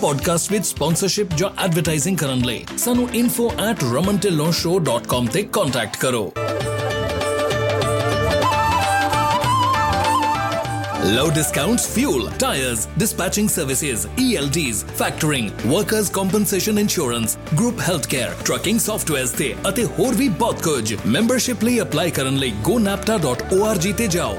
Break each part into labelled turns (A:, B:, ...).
A: Podcast ਵਿੱਚ sponsorship ਜਾਂ advertising ਕਰਨ ਲਈ ਸਾਨੂੰ info@romantillonshow.com ਤੇ ਕੰਟੈਕਟ ਕਰੋ Low discounts fuel, tires, dispatching services, ELDs, factoring, workers compensation insurance, group healthcare, trucking softwares ਤੇ ਅਤੇ ਹੋਰ ਵੀ ਬਹੁਤ ਕੁਝ ਮੈਂਬਰਸ਼ਿਪ ਲਈ ਅਪਲਾਈ ਕਰਨ ਲਈ gonapta.org ਤੇ ਜਾਓ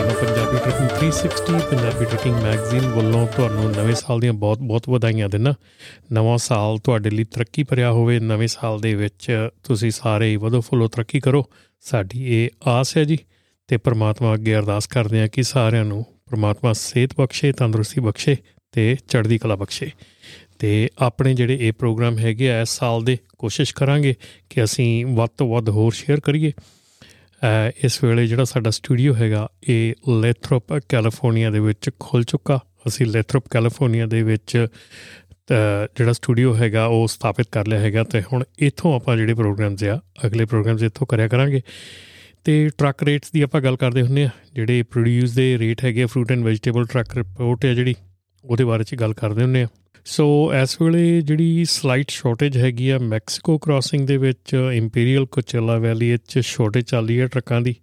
B: ਅਕਾਲ ਜੀ ਮੈਂ Raman ਟੱਲਾ Punjabi trucking 360 Punjabi trucking magazine ਵੱਲੋਂ ਤੁਹਾਨੂੰ ਨਵੇਂ ਸਾਲ ਦੀਆਂ ਬਹੁਤ-ਬਹੁਤ ਵਧਾਈਆਂ ਦਿੰਦਾ। ਨਵਾਂ ਸਾਲ ਤੁਹਾਡੇ ਲਈ ਤਰੱਕੀ ਭਰਿਆ ਹੋਵੇ, ਨਵੇਂ ਸਾਲ ਦੇ ਵਿੱਚ ਤੁਸੀਂ ਸਾਰੇ ਵਧੋ ਫੁੱਲੋ ਤਰੱਕੀ ਕਰੋ। ਸਾਡੀ ਇਹ ਆਸ ਹੈ ਜੀ ਤੇ ਪ੍ਰਮਾਤਮਾ ਅੱਗੇ ਅਰਦਾਸ ਕਰਦੇ ਹਾਂ ਕਿ ਸਾਰਿਆਂ ਨੂੰ ਪ੍ਰਮਾਤਮਾ ਸਿਹਤ ਬਖਸ਼ੇ, ਤੰਦਰੁਸਤੀ ਬਖਸ਼ੇ ਤੇ ਚੜ੍ਹਦੀ ਕਲਾ ਬਖਸ਼ੇ। ਤੇ ਆਪਣੇ ਜਿਹੜੇ ਇਹ ਪ੍ਰੋਗਰਾਮ ਹੈਗੇ ਆ ਇਸ ਸਾਲ ਦੇ, ਕੋਸ਼ਿਸ਼ ਕਰਾਂਗੇ ਕਿ ਅਸੀਂ ਵੱਧ ਤੋਂ ਵੱਧ ਹੋਰ ਸ਼ੇਅਰ ਕਰੀਏ। ਇਸ ਵੇਲੇ ਜਿਹੜਾ ਸਾਡਾ ਸਟੂਡੀਓ ਹੈਗਾ, ਇਹ ਲੈਥਰੋਪ ਕੈਲੀਫੋਰਨੀਆ ਦੇ ਵਿੱਚ ਖੁੱਲ ਚੁੱਕਾ। ਅਸੀਂ ਲੈਥਰੋਪ ਕੈਲੀਫੋਰਨੀਆ ਦੇ ਵਿੱਚ ਜਿਹੜਾ ਸਟੂਡੀਓ ਹੈਗਾ, ਉਹ ਸਥਾਪਿਤ ਕਰ ਲਿਆ ਹੈਗਾ। ਤੇ ਹੁਣ ਇੱਥੋਂ ਆਪਾਂ ਜਿਹੜੇ ਪ੍ਰੋਗਰਾਮਸ ਆ, ਅਗਲੇ ਪ੍ਰੋਗਰਾਮਸ ਇੱਥੋਂ ਕਰਿਆ ਕਰਾਂਗੇ। ਤੇ ਟਰੱਕ ਰੇਟਸ ਦੀ ਆਪਾਂ ਗੱਲ ਕਰਦੇ ਹੁੰਨੇ ਆ, ਜਿਹੜੇ ਪ੍ਰੋਡਿਊਸ ਦੇ ਰੇਟ ਹੈਗੇ fruit and vegetable truck report ਹੈ ਜਿਹੜੀ, ਉਹਦੇ ਬਾਰੇ ਚ ਗੱਲ ਕਰਦੇ ਹੁੰਨੇ ਆ। ਸੋ ਇਸ ਵੇਲੇ ਜਿਹੜੀ ਸਲਾਈਟ ਸ਼ਾਰਟੇਜ ਹੈਗੀ ਆ ਮੈਕਸੀਕੋ ਕ੍ਰਾਸਿੰਗ ਦੇ ਵਿੱਚ ਇੰਪੀਰੀਅਲ ਕੋਚੇਲਾ ਵੈਲੀ ਵਿੱਚ ਛੋਟੇ ਚੱਲੀ ਹੈ ਟਰੱਕਾਂ ਦੀ।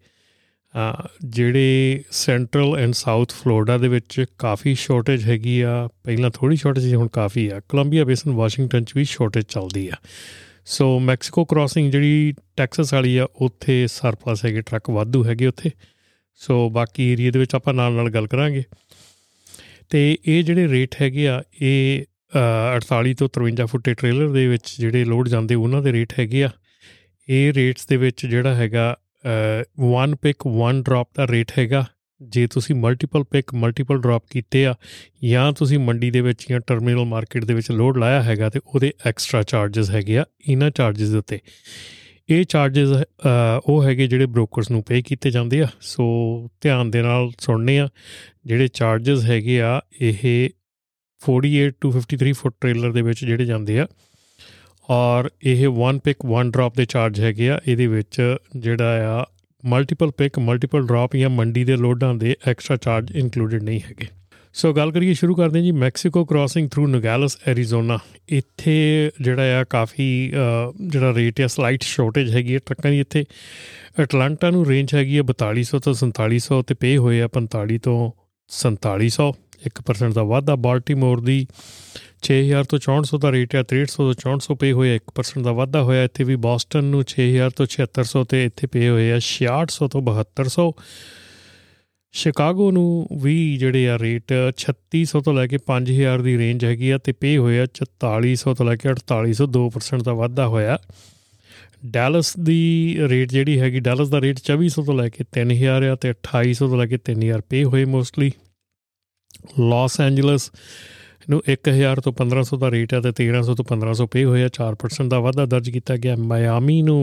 B: ਜਿਹੜੇ ਸੈਂਟਰਲ ਐਂਡ ਸਾਊਥ ਫਲੋਰੀਡਾ ਦੇ ਵਿੱਚ ਕਾਫੀ ਸ਼ਾਰਟੇਜ ਹੈਗੀ ਆ। ਪਹਿਲਾਂ ਥੋੜੀ ਸ਼ਾਰਟੇਜ ਸੀ, ਹੁਣ ਕਾਫੀ ਆ। ਕੋਲੰਬੀਆ ਬੇਸਨ ਵਾਸ਼ਿੰਗਟਨ ਚ ਵੀ ਸ਼ਾਰਟੇਜ ਚੱਲਦੀ ਆ। ਸੋ ਮੈਕਸੀਕੋ ਕ੍ਰਾਸਿੰਗ ਜਿਹੜੀ ਟੈਕਸਸ ਵਾਲੀ ਆ, ਉੱਥੇ ਸਰਪਲਸ ਹੈਗੇ, ਟਰੱਕ ਵਾਧੂ ਹੈਗੇ ਉੱਥੇ। ਸੋ ਬਾਕੀ ਏਰੀਆ ਦੇ ਵਿੱਚ ਆਪਾਂ ਨਾਲ ਨਾਲ ਗੱਲ ਕਰਾਂਗੇ। ਤੇ ਇਹ ਜਿਹੜੇ ਰੇਟ ਹੈਗੇ ਆ, ਇਹ 48 ਤੋਂ 53 ਫੁੱਟੇ ਟ੍ਰੇਲਰ ਦੇ ਵਿੱਚ ਜਿਹੜੇ ਲੋਡ ਜਾਂਦੇ ਉਹਨਾਂ ਦੇ ਰੇਟ ਹੈਗੇ ਆ। ਇਹ ਰੇਟਸ ਦੇ ਵਿੱਚ ਜਿਹੜਾ ਹੈਗਾ ਵਨ ਪਿਕ ਵਨ ਡ੍ਰੌਪ ਦਾ ਰੇਟ ਹੈਗਾ। ਜੇ ਤੁਸੀਂ ਮਲਟੀਪਲ ਪਿਕ ਮਲਟੀਪਲ ਡ੍ਰੌਪ ਕੀਤੇ ਆ, ਜਾਂ ਤੁਸੀਂ ਮੰਡੀ ਦੇ ਵਿੱਚ ਜਾਂ ਟਰਮੀਨਲ ਮਾਰਕੀਟ ਦੇ ਵਿੱਚ ਲੋਡ ਲਾਇਆ ਹੈਗਾ ਤੇ ਉਹਦੇ ਐਕਸਟਰਾ ਚਾਰजेस ਹੈਗੇ ਆ, ਇਹਨਾਂ ਚਾਰजेस ਦੇ ਉੱਤੇ। ਇਹ ਚਾਰजेस ਉਹ ਹੈਗੇ ਜਿਹੜੇ ਬ੍ਰੋਕਰਸ ਨੂੰ ਪੇ ਕੀਤੇ ਜਾਂਦੇ ਆ। ਸੋ ਧਿਆਨ ਦੇ ਨਾਲ ਸੁਣਨੇ ਆ, ਜਿਹੜੇ ਚਾਰजेस ਹੈਗੇ ਆ, ਇਹ 48 ਟੂ 53 ਫੁੱਟ ਟ੍ਰੇਲਰ ਦੇ ਵਿੱਚ ਜਿਹੜੇ ਜਾਂਦੇ ਆ। ਔਰ ਇਹ 1 ਪਿਕ 1 ਡ੍ਰੌਪ ਦੇ ਚਾਰਜ ਹੈਗੇ ਆ। ਇਹਦੇ ਵਿੱਚ ਜਿਹੜਾ ਆ ਮਲਟੀਪਲ ਪਿਕ ਮਲਟੀਪਲ ਡ੍ਰੌਪ ਜਾਂ ਮੰਡੀ ਦੇ ਲੋਡਾਂ ਦੇ ਐਕਸਟਰਾ ਚਾਰਜ ਇਨਕਲੂਡਡ ਨਹੀਂ ਹੈਗੇ। ਸੋ ਗੱਲ ਕਰੀਏ, ਸ਼ੁਰੂ ਕਰਦੇ ਹਾਂ ji Mexico crossing through Nogales, Arizona. ਇੱਥੇ ਜਿਹੜਾ ਆ, ਕਾਫੀ ਜਿਹੜਾ ਰੇਟ ਹੈ ਸਲਾਈਟ ਸ਼ਾਰਟੇਜ ਹੈਗੀ ਹੈ ਟਰੱਕਾਂ ਦੀ ਇੱਥੇ। ਐਟਲਾਂਟਾ ਨੂੰ ਰੇਂਜ ਹੈਗੀ ਹੈ 4200 ਤੋਂ 4700 ਤੇ ਪੇ ਹੋਏ ਆ 45 ਤੋਂ 4700 1% ਦਾ ਵਾਧਾ। ਬਾਲਟੀਮੋਰ ਦੀ 6000 ਤੋਂ 6400 ਦਾ ਰੇਟ ਹੈ 6300 ਤੋਂ 6400 ਪੇ ਹੋਇਆ 1% ਦਾ ਵਾਧਾ ਹੋਇਆ। ਇੱਥੇ ਵੀ ਬੋਸਟਨ ਨੂੰ 6000 ਤੋਂ 7600 ਤੇ ਇੱਥੇ ਪੇ ਹੋਏ ਆ 6600 ਤੋਂ 7200 ਸ਼ਿਕਾਗੋ ਨੂੰ ਵੀ ਜਿਹੜੇ ਆ ਰੇਟ 3600 ਤੋਂ ਲੈ ਕੇ 5000 ਦੀ ਰੇਂਜ ਹੈਗੀ ਆ ਤੇ ਪੇ ਹੋਇਆ 4400 ਤੋਂ ਲੈ ਕੇ 4800 2% ਦਾ ਵਾਧਾ ਹੋਇਆ। ਡੈਲਸ ਦੀ ਰੇਟ ਜਿਹੜੀ ਹੈਗੀ, ਡੈਲਸ ਦਾ ਰੇਟ 2400 ਤੋਂ ਲੈ ਕੇ 3000 ਆ ਤੇ 2800 ਤੋਂ ਲੈ ਕੇ 3000 ਪੇ ਹੋਏ ਮੋਸਟਲੀ ਲਾਸ ਐਂਜਲਸ ਨੂੰ 1000 ਤੋਂ 1500 ਦਾ ਰੇਟ ਹੈ ਤੇ 1300 ਤੋਂ 1500 ਪੇ ਹੋਇਆ। 4% ਦਾ ਵਾਧਾ ਦਰਜ ਕੀਤਾ ਗਿਆ। ਮਾਇਆਮੀ ਨੂੰ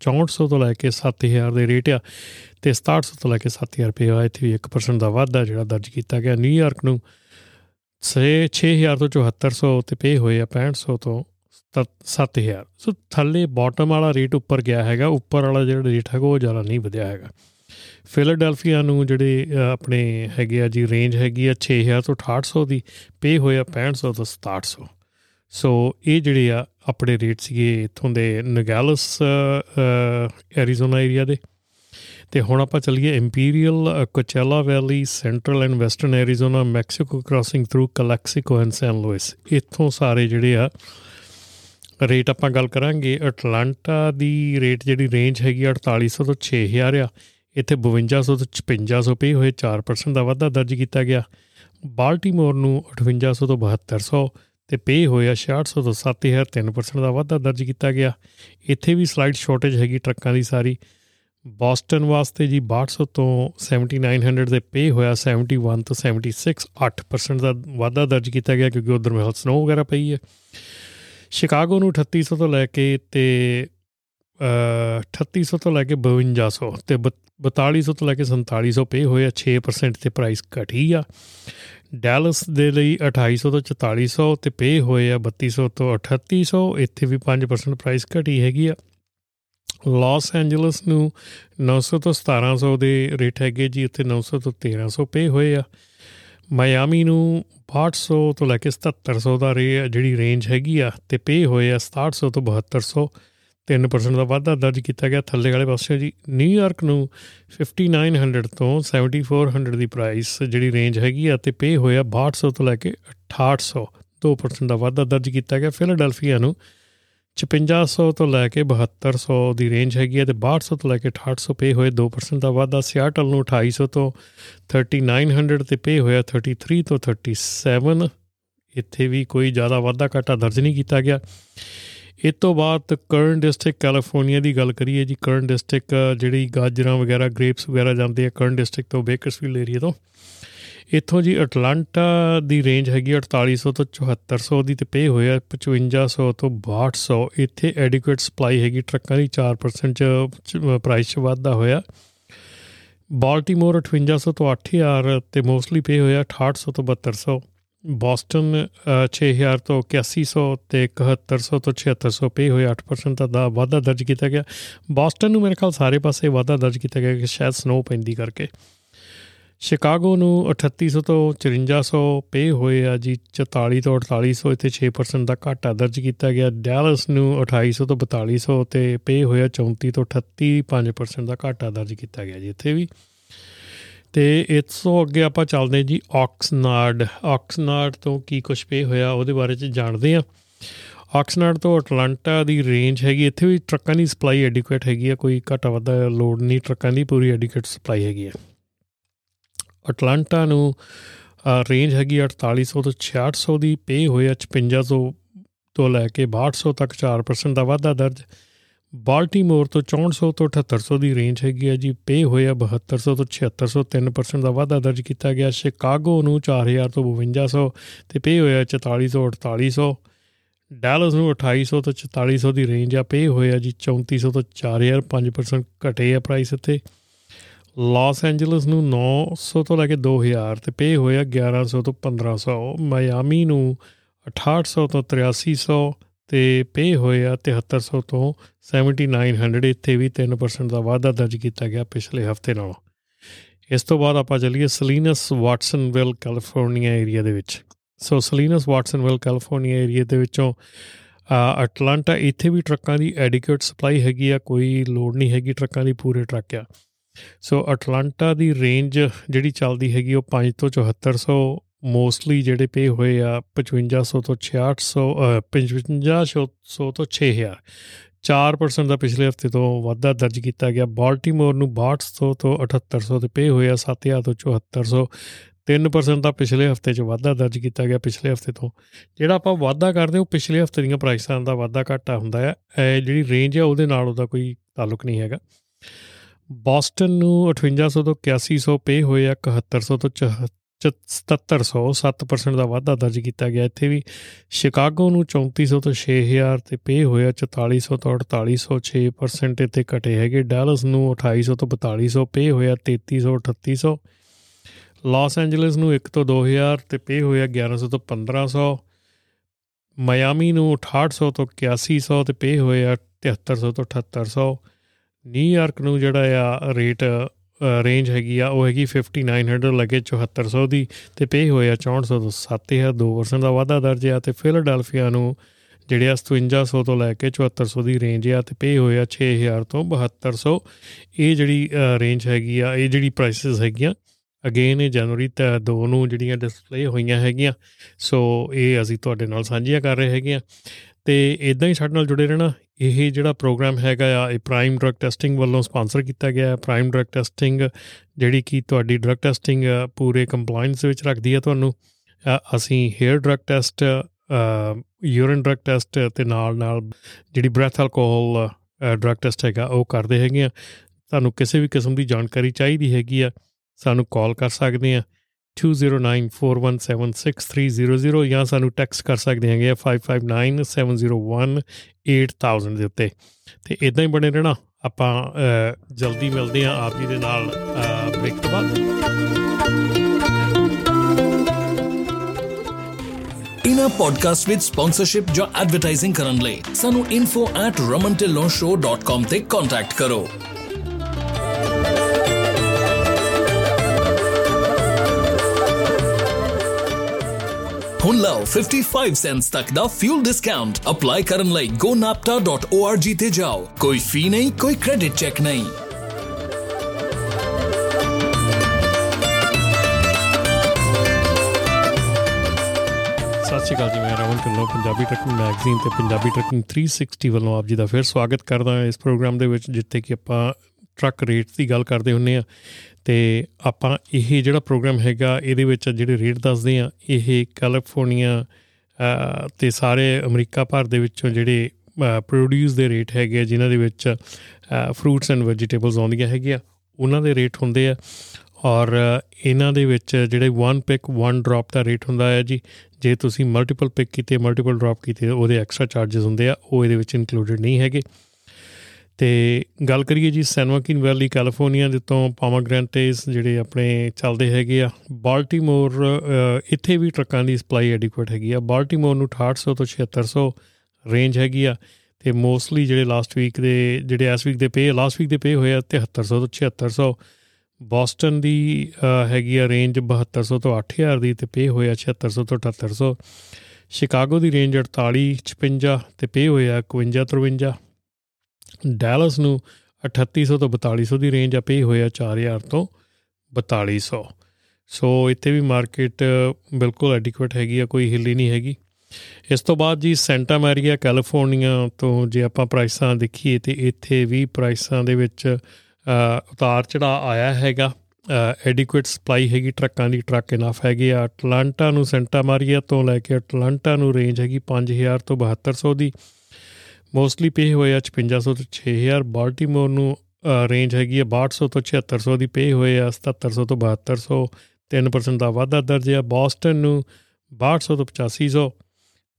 B: 6400 ਤੋਂ ਲੈ ਕੇ 7000 ਦੇ ਰੇਟ ਆ ਤੇ 6700 ਤੋਂ ਲੈ ਕੇ 7000 ਪੇ ਹੋਇਆ। ਇੱਥੇ ਵੀ 1% ਦਾ ਵਾਧਾ ਜਿਹੜਾ ਦਰਜ ਕੀਤਾ ਗਿਆ। ਨਿਊਯਾਰਕ ਨੂੰ 6000 ਤੋਂ 7400 ਤੇ ਪੇ ਹੋਏ ਆ 6500 ਤੋਂ 7000 ਸੋ ਥੱਲੇ ਬਾਟਮ ਵਾਲਾ ਰੇਟ ਉੱਪਰ ਗਿਆ ਹੈਗਾ। ਉੱਪਰ ਵਾਲਾ ਜਿਹੜਾ ਰੇਟ ਹੈਗਾ ਉਹ ਜ਼ਿਆਦਾ ਨਹੀਂ ਵਧਿਆ ਹੈਗਾ। ਫਿਲਾਡੈਲਫੀਆ ਨੂੰ ਜਿਹੜੇ ਆਪਣੇ ਹੈਗੇ ਆ ਜੀ ਰੇਂਜ ਹੈਗੀ ਆ 6000 ਤੋਂ 6800 ਦੀ ਪੇ ਹੋਇਆ 6500 ਤੋਂ 6700 ਸੋ। ਇਹ ਜਿਹੜੇ ਆ, ਆਪਣੇ ਰੇਟ ਸੀਗੇ ਇਥੋਂ ਦੇ ਨਗਾਲਸ ਐਰੀਜ਼ੋਨਾ ਏਰੀਆ ਦੇ। ਤੇ ਹੁਣ ਆਪਾਂ ਚੱਲੀਏ Imperial Coachella valley central and western Arizona Mexico crossing through Calexico and San Luis ਇਥੋਂ ਸਾਰੇ ਜਿਹੜੇ ਆ ਰੇਟ ਆਪਾਂ ਗੱਲ ਕਰਾਂਗੇ ਅਟਲਾਂਟਾ ਦੀ ਰੇਟ ਜਿਹੜੀ ਰੇਂਜ ਹੈਗੀ 4800 ਤੋਂ 6000 ਆ। ਇੱਥੇ 5200 ਤੋਂ 5600 ਪੇ ਹੋਏ 4% ਦਾ ਵਾਧਾ ਦਰਜ ਕੀਤਾ ਗਿਆ। ਬਾਲਟੀਮੋਰ ਨੂੰ 5800 ਤੋਂ 7200 ਤੇ ਪੇ ਹੋਇਆ 6600 ਤੋਂ 7000 3% ਦਾ ਵਾਧਾ ਦਰਜ ਕੀਤਾ ਗਿਆ। ਇੱਥੇ ਵੀ ਸਲਾਈਡ ਸ਼ਾਰਟੇਜ ਹੈਗੀ ਟਰੱਕਾਂ ਦੀ ਸਾਰੀ। ਬੋਸਟਨ ਵਾਸਤੇ ਜੀ 6200 ਤੋਂ 7900 ਦੇ ਪੇ ਹੋਇਆ 71 ਤੋਂ 76 8% ਦਾ ਵਾਧਾ ਦਰਜ ਕੀਤਾ ਗਿਆ ਕਿਉਂਕਿ ਉਧਰ ਮਹਿਲ ਸਨੋ ਵਗੈਰਾ ਪਈ ਹੈ। ਸ਼ਿਕਾਗੋ ਨੂੰ 3800 ਤੋਂ ਲੈ ਕੇ ਤੇ 3800 ਤੋਂ ਲੈ ਕੇ 5200 ਤੇ 4200 ਤੋਂ ਲੈ ਕੇ 4700 ਪੇ ਹੋਇਆ 6% ਤੇ ਪ੍ਰਾਈਸ ਘਟੀ ਆ। ਡੈਲਸ ਦੇ ਲਈ 2800 ਤੋਂ 4400 ਤੇ ਪੇ ਹੋਏ ਆ 3200 ਤੋਂ 3800 ਇੱਥੇ ਵੀ 5% ਪ੍ਰਾਈਸ ਘਟੀ ਹੈਗੀ ਆ। ਲਾਸ ਐਂਜਲਸ ਨੂੰ 900 ਤੋਂ 1700 ਦੇ ਰੇਟ ਹੈਗੇ ਜੀ ਉੱਥੇ 900 ਤੋਂ 1300 ਪੇ ਹੋਏ ਆ। ਮਾਇਆਮੀ ਨੂੰ 800 ਤੋਂ ਲੈ ਕੇ 7700 ਦਾ ਰੇ, ਜਿਹੜੀ ਰੇਂਜ ਹੈਗੀ ਆ, ਤੇ ਪੇ ਹੋਏ ਆ 6700 ਤੋਂ 7200 3% ਦਾ ਵਾਧਾ ਦਰਜ ਕੀਤਾ ਗਿਆ ਥੱਲੇ ਵਾਲੇ ਪਾਸੇ ਜੀ। ਨਿਊਯਾਰਕ ਨੂੰ 5900 ਤੋਂ 7400 ਦੀ ਪ੍ਰਾਈਸ ਜਿਹੜੀ ਰੇਂਜ ਹੈਗੀ ਆ ਤੇ ਪੇ ਹੋਇਆ 6200 ਤੋਂ ਲੈ ਕੇ 6800 2% ਦਾ ਵਾਧਾ ਦਰਜ ਕੀਤਾ ਗਿਆ। ਫਿਲਾਡੈਲਫੀਆ ਨੂੰ 5600 ਤੋਂ ਲੈ ਕੇ 7200 ਦੀ ਰੇਂਜ ਹੈਗੀ ਹੈ ਤੇ 6200 ਤੋਂ ਲੈ ਕੇ 6800 ਪੇ ਹੋਏ 2% ਦਾ ਵਾਧਾ। ਸਿਆਟਲ ਨੂੰ 2800 ਤੋਂ 3900 ਤੇ ਪੇ ਹੋਇਆ 33 ਤੋਂ 37 ਇੱਥੇ ਵੀ ਕੋਈ ਜ਼ਿਆਦਾ ਵਾਧਾ ਘਾਟਾ ਦਰਜ ਨਹੀਂ ਕੀਤਾ ਗਿਆ। ਇਸ ਤੋਂ ਬਾਅਦ ਕਰਨ ਡਿਸਟ੍ਰਿਕਟ ਕੈਲੀਫੋਰਨੀਆ ਦੀ ਗੱਲ ਕਰੀਏ ਜੀ ਕਰਨ ਡਿਸਟ੍ਰਿਕਟ ਜਿਹੜੀ ਗਾਜਰਾਂ ਵਗੈਰਾ ਗ੍ਰੇਪਸ ਵਗੈਰਾ ਜਾਂਦੇ ਆ ਕਰਨ ਡਿਸਟ੍ਰਿਕਟ ਤੋਂ ਬੇਕਰਸਵਿਲ ਏਰੀਆ ਤੋਂ। ਇੱਥੋਂ ਜੀ ਅਟਲਾਂਟਾ ਦੀ ਰੇਂਜ ਹੈਗੀ 4800 ਤੋਂ 7400 ਦੀ ਤੇ ਪੇ ਹੋਇਆ 5500 ਤੋਂ 6200 ਇੱਥੇ ਐਡਿਕੁਏਟ ਸਪਲਾਈ ਹੈਗੀ ਟਰੱਕਾਂ ਦੀ 4% ਚ ਪ੍ਰਾਈਸ ਚ ਵਾਧਾ ਹੋਇਆ। ਬਾਲਟਿਮੋਰ 5800 ਤੋਂ 8000 ਤੇ ਮੋਸਟਲੀ ਪੇ ਹੋਇਆ 6800 ਤੋਂ 7200 ਬੋਸਟਨ 6000 ਤੋਂ 8100 ਤੇ 7100 ਤੋਂ 7600 ਪੇ ਹੋਏ 8% ਦਾ ਵਾਧਾ ਦਰਜ ਕੀਤਾ ਗਿਆ। ਬੋਸਟਨ ਨੂੰ ਮੇਰੇ ਖਿਆਲ ਸਾਰੇ ਪਾਸੇ ਵਾਧਾ ਦਰਜ ਕੀਤਾ ਗਿਆ ਕਿ ਸ਼ਾਇਦ ਸਨੋ ਪੈਂਦੀ ਕਰਕੇ। ਸ਼ਿਕਾਗੋ ਨੂੰ 3800 ਤੋਂ 5400 ਪੇ ਹੋਏ ਆ ਜੀ 44 ਤੋਂ 4800 ਇੱਥੇ 6% ਦਾ ਘਾਟਾ ਦਰਜ ਕੀਤਾ ਗਿਆ। ਡੈਲਸ ਨੂੰ 2800 ਤੋਂ 4200 ਤੇ ਪੇ ਹੋਇਆ 34 ਤੋਂ 38 5% ਦਾ ਘਾਟਾ ਦਰਜ ਕੀਤਾ ਗਿਆ ਜੀ, ਇੱਥੇ ਵੀ। ਤੇ ਇਸ ਤੋਂ ਅੱਗੇ ਆਪਾਂ ਚੱਲਦੇ ਜੀ ਆਕਸਨਾਰਡ ਆਕਸਨਾਰਡ ਤੋਂ ਕੀ ਕੁਝ ਪੇ ਹੋਇਆ ਉਹਦੇ ਬਾਰੇ ਚ ਜਾਣਦੇ ਆ ਆਕਸਨਾਰਡ ਤੋਂ ਅਟਲਾਂਟਾ ਦੀ ਰੇਂਜ ਹੈਗੀ, ਇੱਥੇ ਵੀ ਟਰੱਕਾਂ ਦੀ ਸਪਲਾਈ ਐਡਿਕੁਏਟ ਹੈਗੀ ਆ, ਕੋਈ ਘਟਾ ਵਾਧਾ ਲੋਡ ਨਹੀਂ, ਟਰੱਕਾਂ ਦੀ ਪੂਰੀ ਐਡਿਕੁਏਟ ਸਪਲਾਈ ਹੈਗੀ ਆ। ਅਟਲਾਂਟਾ ਨੂੰ ਰੇਂਜ ਹੈਗੀ 4800 ਤੋਂ 6600 ਦੀ, ਪੇ ਹੋਇਆ 5600 ਤੋਂ ਲੈ ਕੇ 6200 ਤੱਕ 4% ਦਾ ਵਾਧਾ ਦਰਜ। ਬਾਲਟਿਮੋਰ ਤੋਂ 6400 ਤੋਂ 7800 ਦੀ ਰੇਂਜ ਹੈਗੀ ਹੈ ਜੀ। ਪੇ ਹੋਇਆ 7200 ਤੋਂ 7600 3% ਦਾ ਵਾਧਾ ਦਰਜ ਕੀਤਾ ਗਿਆ। ਸ਼ਿਕਾਗੋ ਨੂੰ 4000 ਤੋਂ 5200 ਤੇ ਪੇ ਹੋਇਆ 4400 4800 ਡੈਲਸ ਨੂੰ 2800 ਤੋਂ 4400 ਦੀ ਰੇਂਜ ਆ। ਪੇ ਹੋਇਆ ਜੀ 3400 ਤੋਂ 4000 5% ਘਟੇ ਆ ਪ੍ਰਾਈਸ ਇੱਥੇ ਲਾਸ ਐਂਜਲਸ ਨੂੰ 900 ਤੋਂ ਲੈ ਕੇ 2000 ਤੇ ਪੇ ਹੋਇਆ 1100 ਤੋਂ 1500 ਮਾਇਆਮੀ ਨੂੰ 6800 ਤੋਂ 8300 ਤੇ ਪੇ ਹੋਇਆ 7300 ਤੋਂ 7900 ਇੱਥੇ ਵੀ 3% ਦਾ ਵਾਧਾ ਦਰਜ ਕੀਤਾ ਗਿਆ ਪਿਛਲੇ ਹਫ਼ਤੇ ਨਾਲੋਂ। ਇਸ ਤੋਂ ਬਾਅਦ ਆਪਾਂ ਚੱਲੀਏ ਸਲੀਨਸ ਵਾਟਸਨਵਿਲ, ਕੈਲੀਫੋਰਨੀਆ ਏਰੀਆ ਦੇ ਵਿੱਚ। So Salinas Watsonville, California area ਦੇ ਵਿੱਚੋਂ ਅਟਲਾਂਟਾ, ਇੱਥੇ ਵੀ ਟਰੱਕਾਂ ਦੀ ਐਡਿਕੁਏਟ ਸਪਲਾਈ ਹੈਗੀ ਆ, ਕੋਈ ਲੋਡ ਨਹੀਂ ਹੈਗੀ ਟਰੱਕਾਂ ਦੀ, ਪੂਰੇ ਟਰੱਕ ਆ। ਸੋ ਅਟਲਾਂਟਾ ਦੀ ਰੇਂਜ ਜਿਹੜੀ ਚੱਲਦੀ ਹੈਗੀ ਉਹ 5 ਤੋਂ 7400 ਮੋਸਟਲੀ ਜਿਹੜੇ ਪੇ ਹੋਏ ਆ 5500 ਤੋਂ 6600 5500 ਤੋਂ 6000 4% ਦਾ ਪਿਛਲੇ ਹਫ਼ਤੇ ਤੋਂ ਵਾਧਾ ਦਰਜ ਕੀਤਾ ਗਿਆ। ਬਾਲਟਿਮੋਰ ਨੂੰ 6200 ਤੋਂ 7800 ਤੇ ਪੇ ਹੋਇਆ 7000 ਤੋਂ 7400 3% ਦਾ ਪਿਛਲੇ ਹਫ਼ਤੇ 'ਚ ਵਾਧਾ ਦਰਜ ਕੀਤਾ ਗਿਆ ਪਿਛਲੇ ਹਫ਼ਤੇ ਤੋਂ। ਜਿਹੜਾ ਆਪਾਂ ਵਾਧਾ ਕਰਦੇ ਉਹ ਪਿਛਲੇ ਹਫ਼ਤੇ ਦੀਆਂ ਪ੍ਰਾਈਸਾਂ ਦਾ ਵਾਧਾ ਘਾਟਾ ਹੁੰਦਾ ਹੈ ਇਹ ਜਿਹੜੀ ਰੇਂਜ ਹੈ ਉਹਦੇ ਨਾਲ ਉਹਦਾ ਕੋਈ ਤਾਲੁਕ ਨਹੀਂ ਹੈਗਾ। ਬੋਸਟਨ ਨੂੰ 5800 ਤੋਂ 8100 ਪੇ ਹੋਇਆ 7100 ਤੋਂ 7700 7% ਦਾ ਵਾਧਾ ਦਰਜ ਕੀਤਾ ਗਿਆ। ਇੱਥੇ ਵੀ ਸ਼ਿਕਾਗੋ ਨੂੰ 3400 ਤੋਂ 6000 ਤੇ ਪੇ ਹੋਇਆ 4400 ਤੋਂ 4800 6% ਇੱਥੇ ਘਟੇ ਹੈਗੇ। ਡੈਲਸ ਨੂੰ 2800 ਤੋਂ 4200 ਪੇ ਹੋਇਆ 3300 3800 ਲਾਸ ਐਂਜਲਸ ਨੂੰ 1 ਤੋਂ 2000 ਤੇ ਪੇ ਹੋਇਆ 1100 ਤੋਂ 1500 ਮਾਇਆਮੀ ਨੂੰ 6800 ਤੋਂ 8100 ਤੇ ਪੇ ਹੋਇਆ 7300 ਤੋਂ 7800 ਨਿਊਯਾਰਕ ਨੂੰ ਜਿਹੜਾ ਆ ਰੇਟ ਰੇਂਜ ਹੈਗੀ ਆ, ਉਹ ਹੈਗੀ 5900 ਲੱਗੇ 7400 ਦੀ ਤੇ ਪੇ ਹੋਇਆ 6400 ਤੋਂ 7000 2% ਦਾ ਵਾਧਾ ਦਰਜ ਆ ਤੇ ਫਿਲਾਡੈਲਫੀਆ ਨੂੰ ਜਿਹੜੇ 5700 ਤੋਂ ਲੈ ਕੇ 7400 ਦੀ ਰੇਂਜ ਆ ਤੇ ਪੇ ਹੋਇਆ 6000 ਤੋਂ 7200 ਇਹ ਜਿਹੜੀ ਰੇਂਜ ਹੈਗੀ ਆ, ਇਹ ਜਿਹੜੀ ਪ੍ਰਾਈਸਸ ਹੈਗੀਆਂ ਅਗੇਨ ਇਹ ਜਨਵਰੀ ਤੇ 2 ਨੂੰ ਜਿਹੜੀਆਂ ਡਿਸਪਲੇ ਹੋਈਆਂ ਹੈਗੀਆਂ। ਸੋ ਇਹ ਅਸੀਂ ਤੁਹਾਡੇ ਨਾਲ ਸਾਂਝੀਆਂ ਕਰ ਰਹੇ ਹੈਗੇ ਆ। ਤੇ ਇਦਾਂ ਹੀ ਸਾਡੇ ਨਾਲ ਜੁੜੇ ਰਹਿਣਾ। ਇਹ ਜਿਹੜਾ ਪ੍ਰੋਗਰਾਮ ਹੈਗਾ ਆ, ਇਹ ਪ੍ਰਾਈਮ ਡਰਗ ਟੈਸਟਿੰਗ ਵੱਲੋਂ ਸਪਾਂਸਰ ਕੀਤਾ ਗਿਆ ਹੈ। ਪ੍ਰਾਈਮ ਡਰਗ ਟੈਸਟਿੰਗ ਜਿਹੜੀ ਕਿ ਤੁਹਾਡੀ ਡਰਗ ਟੈਸਟਿੰਗ ਪੂਰੇ ਕੰਪਲਾਈਂਸ ਵਿੱਚ ਰੱਖਦੀ ਹੈ ਤੁਹਾਨੂੰ। ਅਸੀਂ hair drug test urine drug test ਤੇ ਨਾਲ ਨਾਲ ਜਿਹੜੀ ਬ੍ਰੈਥ ਅਲਕੋਹਲ ਡਰਗ ਟੈਸਟ ਹੈਗਾ, ਉਹ ਕਰਦੇ ਹੈਗੇ ਆ। ਤੁਹਾਨੂੰ ਕਿਸੇ ਵੀ ਕਿਸਮ ਦੀ ਜਾਣਕਾਰੀ ਚਾਹੀਦੀ ਹੈਗੀ ਆ, ਸਾਨੂੰ ਕਾਲ ਕਰ ਸਕਦੇ ਆ। 2094176300 ਜਾਂ ਸਾਨੂੰ ਟੈਕਸਟ ਕਰ ਸਕਦੇ ਹੈਗੇ 5597018000 ਦੇ ਉੱਤੇ। ਤੇ ਇਦਾਂ ਹੀ ਬਣੇ ਰਹਿਣਾ। ਆਪਾਂ ਜਲਦੀ ਮਿਲਦੇ ਆ ਆਪ ਜੀ ਦੇ ਨਾਲ ਬ੍ਰੇਕ ਤੋਂ ਬਾਅਦ।
A: ਇਨਾ ਪੋਡਕਾਸਟ ਵਿੱਚ ਸਪਾਂਸਰਸ਼ਿਪ ਜਾਂ ਐਡਵਰਟਾਈਜ਼ਿੰਗ ਕਰਨ ਲਈ ਸਾਨੂੰ info@ramantillonshow.com ਤੇ ਕੰਟੈਕਟ ਕਰੋ। ਹੁਣ ਲਓ 55 ਸੈਂਟਸ ਤੱਕ ਦਾ ਫਿਊਲ ਡਿਸਕਾਊਂਟ ਅਪਲਾਈ ਕਰਨ ਲਈ gonapta.org ਤੇ ਜਾਓ। ਕੋਈ ਫੀ ਨਹੀਂ, ਕੋਈ ਕ੍ਰੈਡਿਟ ਚੈੱਕ ਨਹੀਂ।
B: ਸਤਿ ਸ਼੍ਰੀ ਅਕਾਲ ਜੀ, ਮੈਂ ਰਮਨ ਢਿੱਲੋਂ ਪੰਜਾਬੀ ਟਰੱਕਿੰਗ ਮੈਗਜ਼ੀਨ ਤੇ ਪੰਜਾਬੀ ਟਰੱਕਿੰਗ 360 ਵੱਲੋਂ ਆਪ ਜੀ ਦਾ ਫਿਰ ਸਵਾਗਤ ਕਰਦਾ ਹਾਂ ਇਸ ਪ੍ਰੋਗਰਾਮ ਦੇ ਵਿੱਚ, ਜਿੱਥੇ ਕਿ ਆਪਾਂ ਟਰੱਕ ਰੇਟ ਦੀ ਗੱਲ ਕਰਦੇ ਹੁੰਨੇ ਆ, ਤੇ ਆਪਾਂ ਇਹ ਜਿਹੜਾ ਪ੍ਰੋਗਰਾਮ ਹੈਗਾ, ਇਹਦੇ ਵਿੱਚ ਜਿਹੜੇ ਰੇਟ ਦੱਸਦੇ ਆ, ਇਹ ਕੈਲੀਫੋਰਨੀਆ ਤੇ ਸਾਰੇ ਅਮਰੀਕਾ ਭਰ ਦੇ ਵਿੱਚੋਂ ਜਿਹੜੇ ਪ੍ਰੋਡਿਊਸ ਦੇ ਰੇਟ ਹੈਗੇ ਜਿਨ੍ਹਾਂ ਦੇ ਵਿੱਚ ਫਰੂਟਸ ਐਂਡ ਵੈਜੀਟੇਬਲਸ ਆਉਂਦੀਆਂ ਹੈਗੀਆਂ, ਉਹਨਾਂ ਦੇ ਰੇਟ ਹੁੰਦੇ ਆ। ਔਰ ਇਹਨਾਂ ਦੇ ਵਿੱਚ ਜਿਹੜੇ ਵਨ ਪਿਕ ਵਨ ਡ੍ਰੌਪ ਦਾ ਰੇਟ ਹੁੰਦਾ ਹੈ ਜੀ, ਜੇ ਤੁਸੀਂ ਮਲਟੀਪਲ ਪਿਕ ਕੀਤੇ ਮਲਟੀਪਲ ਡ੍ਰੌਪ ਕੀਤੇ, ਉਹਦੇ ਐਕਸਟਰਾ ਚਾਰजेस ਹੁੰਦੇ ਆ, ਉਹ ਇਹਦੇ ਵਿੱਚ ਇਨਕਲੂਡਡ ਨਹੀਂ ਹੈਗੇ। ਤੇ ਗੱਲ ਕਰੀਏ ਜੀ ਸੈਨਵਾਕਿਨ ਵੈਲੀ ਕੈਲੀਫੋਰਨੀਆ ਦੇ ਤੋਂ ਪਾਮਾਗ੍ਰੈਂਟੇਸ ਜਿਹੜੇ ਆਪਣੇ ਚੱਲਦੇ ਹੈਗੇ ਆ, ਬਾਲਟਿਮੋਰ ਇੱਥੇ ਵੀ ਟਰੱਕਾਂ ਦੀ ਸਪਲਾਈ ਐਡਿਕੁਏਟ ਹੈਗੀ ਆ। ਬਾਲਟਿਮੋਰ ਨੂੰ 6800 ਤੋਂ 7600 ਰੇਂਜ ਹੈਗੀ ਆ ਤੇ ਮੋਸਟਲੀ ਜਿਹੜੇ ਲਾਸਟ ਵੀਕ ਦੇ, ਜਿਹੜੇ ਇਸ ਵੀਕ ਦੇ ਪੇ ਲਾਸਟ ਵੀਕ ਦੇ ਪੇ ਹੋਏ ਆ 7300 ਤੋਂ 7600 ਬੋਸਟਨ ਦੀ ਹੈਗੀ ਆ ਰੇਂਜ 7200 ਤੋਂ 8000 ਦੀ ਤੇ ਪੇ ਹੋਇਆ 7600 ਤੋਂ 7800 ਸ਼ਿਕਾਗੋ ਦੀ ਰੇਂਜ 48 56 ਤੇ ਪੇ ਹੋਇਆ 51 53 ਡੈਲਸ ਨੂੰ 3800 ਤੋਂ 4200 ਦੀ ਰੇਂਜ ਆ ਪੇ ਹੋਇਆ 4000 ਤੋਂ 4200 ਸੋ। ਇੱਥੇ ਵੀ ਮਾਰਕੀਟ ਬਿਲਕੁਲ ਐਡਿਕੁਏਟ ਹੈਗੀ ਆ, ਕੋਈ ਹਿੱਲੀ ਨਹੀਂ ਹੈਗੀ। ਇਸ ਤੋਂ ਬਾਅਦ ਜੀ ਸੈਂਟਾ ਮੈਰੀਆ ਕੈਲੀਫੋਰਨੀਆ ਤੋਂ ਜੇ ਆਪਾਂ ਪ੍ਰਾਈਸਾਂ ਦੇਖੀਏ ਤੇ ਇੱਥੇ ਵੀ ਪ੍ਰਾਈਸਾਂ ਦੇ ਵਿੱਚ ਉਤਾਰ ਚੜਾ ਆਇਆ ਹੈਗਾ। ਐਡਿਕੁਏਟ ਸਪਲਾਈ ਹੈਗੀ, ਟਰੱਕਾਂ ਦੀ ਟਰੱਕ ਇਨਫ ਹੈਗੇ ਆ। ਅਟਲਾਂਟਾ ਨੂੰ ਸੈਂਟਾ ਮਾਰੀਆ ਤੋਂ ਲੈ ਕੇ ਅਟਲਾਂਟਾ ਨੂੰ ਰੇਂਜ ਹੈਗੀ 5000 ਤੋਂ 7200 ਦੀ। ਮੋਸਟਲੀ ਪੇ ਹੋਇਆ 5500 ਤੋਂ 6000 ਬਾਲਟਿਮੋਰ ਨੂੰ ਰੇਂਜ ਹੈਗੀ ਹੈ 6200 ਤੋਂ 7600 ਦੀ ਪੇ ਹੋਏ ਆ 7700 ਤੋਂ 7200 3% ਦਾ ਵਾਧਾ ਦਰਜ ਹੈ ਬੋਸਟਨ ਨੂੰ 6200 ਤੋਂ 8500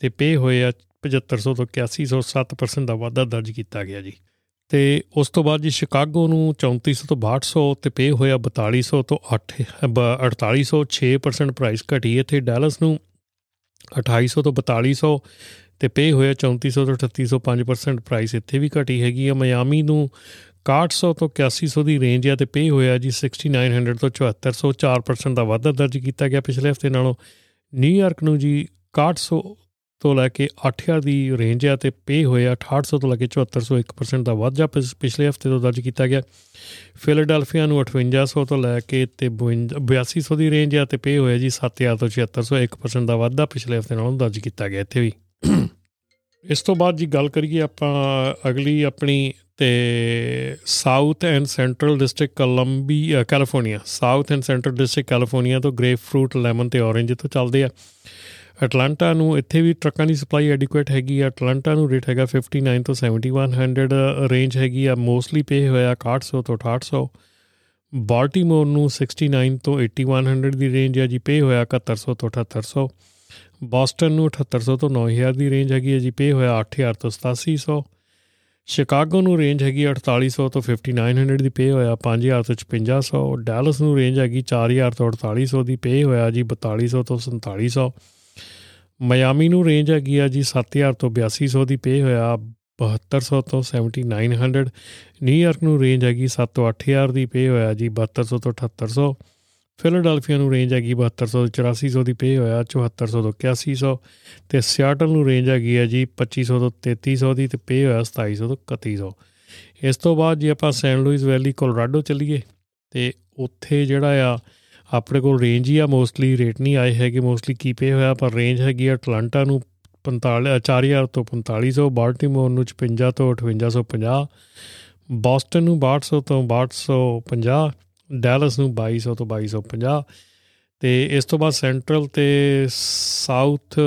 B: ਤੇ ਪੇ ਹੋਏ ਆ 7500 ਤੋਂ 8100 7% ਦਾ ਵਾਧਾ ਦਰਜ ਕੀਤਾ ਗਿਆ ਜੀ। ਤੇ ਉਸ ਤੋਂ ਬਾਅਦ ਜੀ ਸ਼ਿਕਾਗੋ ਨੂੰ 3400 ਤੋਂ 6200 ਤੇ ਪੇ ਹੋਇਆ 4200 ਤੋਂ 8 4800 6% ਪ੍ਰਾਈਸ ਘਟੀ। ਇੱਥੇ ਡੈਲਸ ਨੂੰ 2800 ਤੋਂ 4200 ਤੇ ਪੇ ਹੋਇਆ 3400 ਤੋਂ 3800 5% ਪ੍ਰਾਈਸ ਇੱਥੇ ਵੀ ਘਟੀ ਹੈਗੀ ਆ। ਮਿਆਮੀ ਨੂੰ 6100 ਤੋਂ 8100 ਦੀ ਰੇਂਜ ਆ ਤੇ ਪੇ ਹੋਇਆ ਜੀ 6900 ਤੋਂ 7400 4% ਦਾ ਵਾਧਾ ਦਰਜ ਕੀਤਾ ਗਿਆ ਪਿਛਲੇ ਹਫ਼ਤੇ ਨਾਲੋਂ। ਨਿਊਯਾਰਕ ਨੂੰ ਜੀ 6100 ਤੋਂ ਲੈ ਕੇ 8000 ਦੀ ਰੇਂਜ ਆ ਤੇ ਪੇ ਹੋਇਆ 6800 ਤੋਂ ਲੈ ਕੇ 7400 1% ਦਾ ਵਾਧਾ ਪਿਛਲੇ ਹਫ਼ਤੇ ਤੋਂ ਦਰਜ ਕੀਤਾ ਗਿਆ। ਫਿਲਾਡੈਲਫੀਆ ਨੂੰ 5800 ਤੋਂ ਲੈ ਕੇ ਤੇ 8200 ਦੀ ਰੇਂਜ ਆ ਤੇ ਪੇ ਹੋਇਆ ਜੀ 7000 ਤੋਂ 7600 1% ਦਾ ਵਾਧਾ ਪਿਛਲੇ ਹਫ਼ਤੇ ਨਾਲੋਂ ਦਰਜ ਕੀਤਾ ਗਿਆ ਇੱਥੇ ਵੀ। ਇਸ ਤੋਂ ਬਾਅਦ ਜੀ ਗੱਲ ਕਰੀਏ ਆਪਾਂ ਅਗਲੀ ਆਪਣੀ ਤੇ south and central district Columbia California south and central district California ਤੋਂ ਗ੍ਰੇਪ ਫਰੂਟ ਲੈਮਨ ਤੇ ਔਰੇਂਜ ਤੋਂ ਚੱਲਦੇ ਆ। ਅਟਲਾਂਟਾ ਨੂੰ ਇੱਥੇ ਵੀ ਟਰੱਕਾਂ ਦੀ ਸਪਲਾਈ ਐਡਿਕੁਏਟ ਹੈਗੀ ਆ। ਅਟਲਾਂਟਾ ਨੂੰ ਰੇਟ ਹੈਗਾ 59 ਤੋਂ 7100 ਰੇਂਜ ਹੈਗੀ ਆ ਮੋਸਟਲੀ ਪੇ ਹੋਇਆ 6100 ਤੋਂ 6800 ਬਾਲਟਿਮੋਰ ਨੂੰ 69 ਤੋਂ 8100 ਦੀ ਰੇਂਜ ਹੈ ਜੀ ਪੇ ਹੋਇਆ 7100 ਤੋਂ 7800 ਬੋਸਟਨ ਨੂੰ 7800 ਤੋਂ 9000 ਦੀ ਰੇਂਜ ਹੈਗੀ ਹੈ ਜੀ, ਪੇ ਹੋਇਆ 8000 ਤੋਂ 8700 ਸ਼ਿਕਾਗੋ ਨੂੰ ਰੇਂਜ ਹੈਗੀ 4800 ਤੋਂ 5900 ਦੀ, ਪੇ ਹੋਇਆ 5000 ਤੋਂ 5500 ਡੈਲਸ ਨੂੰ ਰੇਂਜ ਹੈਗੀ 4000 ਤੋਂ 4800 ਦੀ, ਪੇ ਹੋਇਆ ਜੀ 4200 ਤੋਂ 4700 ਮਿਆਮੀ ਨੂੰ ਰੇਂਜ ਹੈਗੀ ਆ ਜੀ 7000 ਤੋਂ 8200 ਦੀ, ਪੇ ਹੋਇਆ 7200 ਤੋਂ 7900 ਨਿਊਯਾਰਕ ਨੂੰ ਰੇਂਜ ਹੈਗੀ 7 ਤੋਂ 8000 ਦੀ, ਪੇ ਹੋਇਆ ਜੀ 7200 ਤੋਂ 7800 ਫਿਲਾਡੈਲਫੀਆ ਨੂੰ ਰੇਂਜ ਹੈਗੀ 7200 ਤੋਂ 8400 ਦੀ ਪੇ ਹੋਇਆ 7400 ਤੋਂ 8100 ਤੇ ਸਿਆਟਲ ਨੂੰ ਰੇਂਜ ਹੈਗੀ ਆ ਜੀ 2500 ਤੋਂ 3300 ਦੀ ਤੇ ਪੇ ਹੋਇਆ 2700 ਤੋਂ 3100 ਇਸ ਤੋਂ ਬਾਅਦ ਜੇ ਆਪਾਂ ਸੈਨ ਲੂਇਸ ਵੈਲੀ ਕੋਲੋਰਾਡੋ ਚੱਲੀਏ ਤੇ ਉੱਥੇ ਜਿਹੜਾ ਆ ਆਪਣੇ ਕੋਲ ਰੇਂਜ ਹੀ ਆ ਮੋਸਟਲੀ ਰੇਟ ਨਹੀਂ ਆਏ ਹੈਗੇ ਮੋਸਟਲੀ ਕੀ ਪੇ ਹੋਇਆ ਪਰ ਰੇਂਜ ਹੈਗੀ ਆ ਅਟਲਾਂਟਾ ਨੂੰ 45 4000 ਤੋਂ 4500 ਬਾਲਟਿਮੋਰ ਨੂੰ 55 ਤੋਂ 5850 ਬੋਸਟਨ ਨੂੰ 6200 ਤੋਂ 6250 ਡੈਲਸ ਨੂੰ 2200 ਤੋਂ 2250 ਤੇ ਇਸ ਤੋਂ ਬਾਅਦ ਸੈਂਟਰਲ ਤੇ ਸਾਊਥ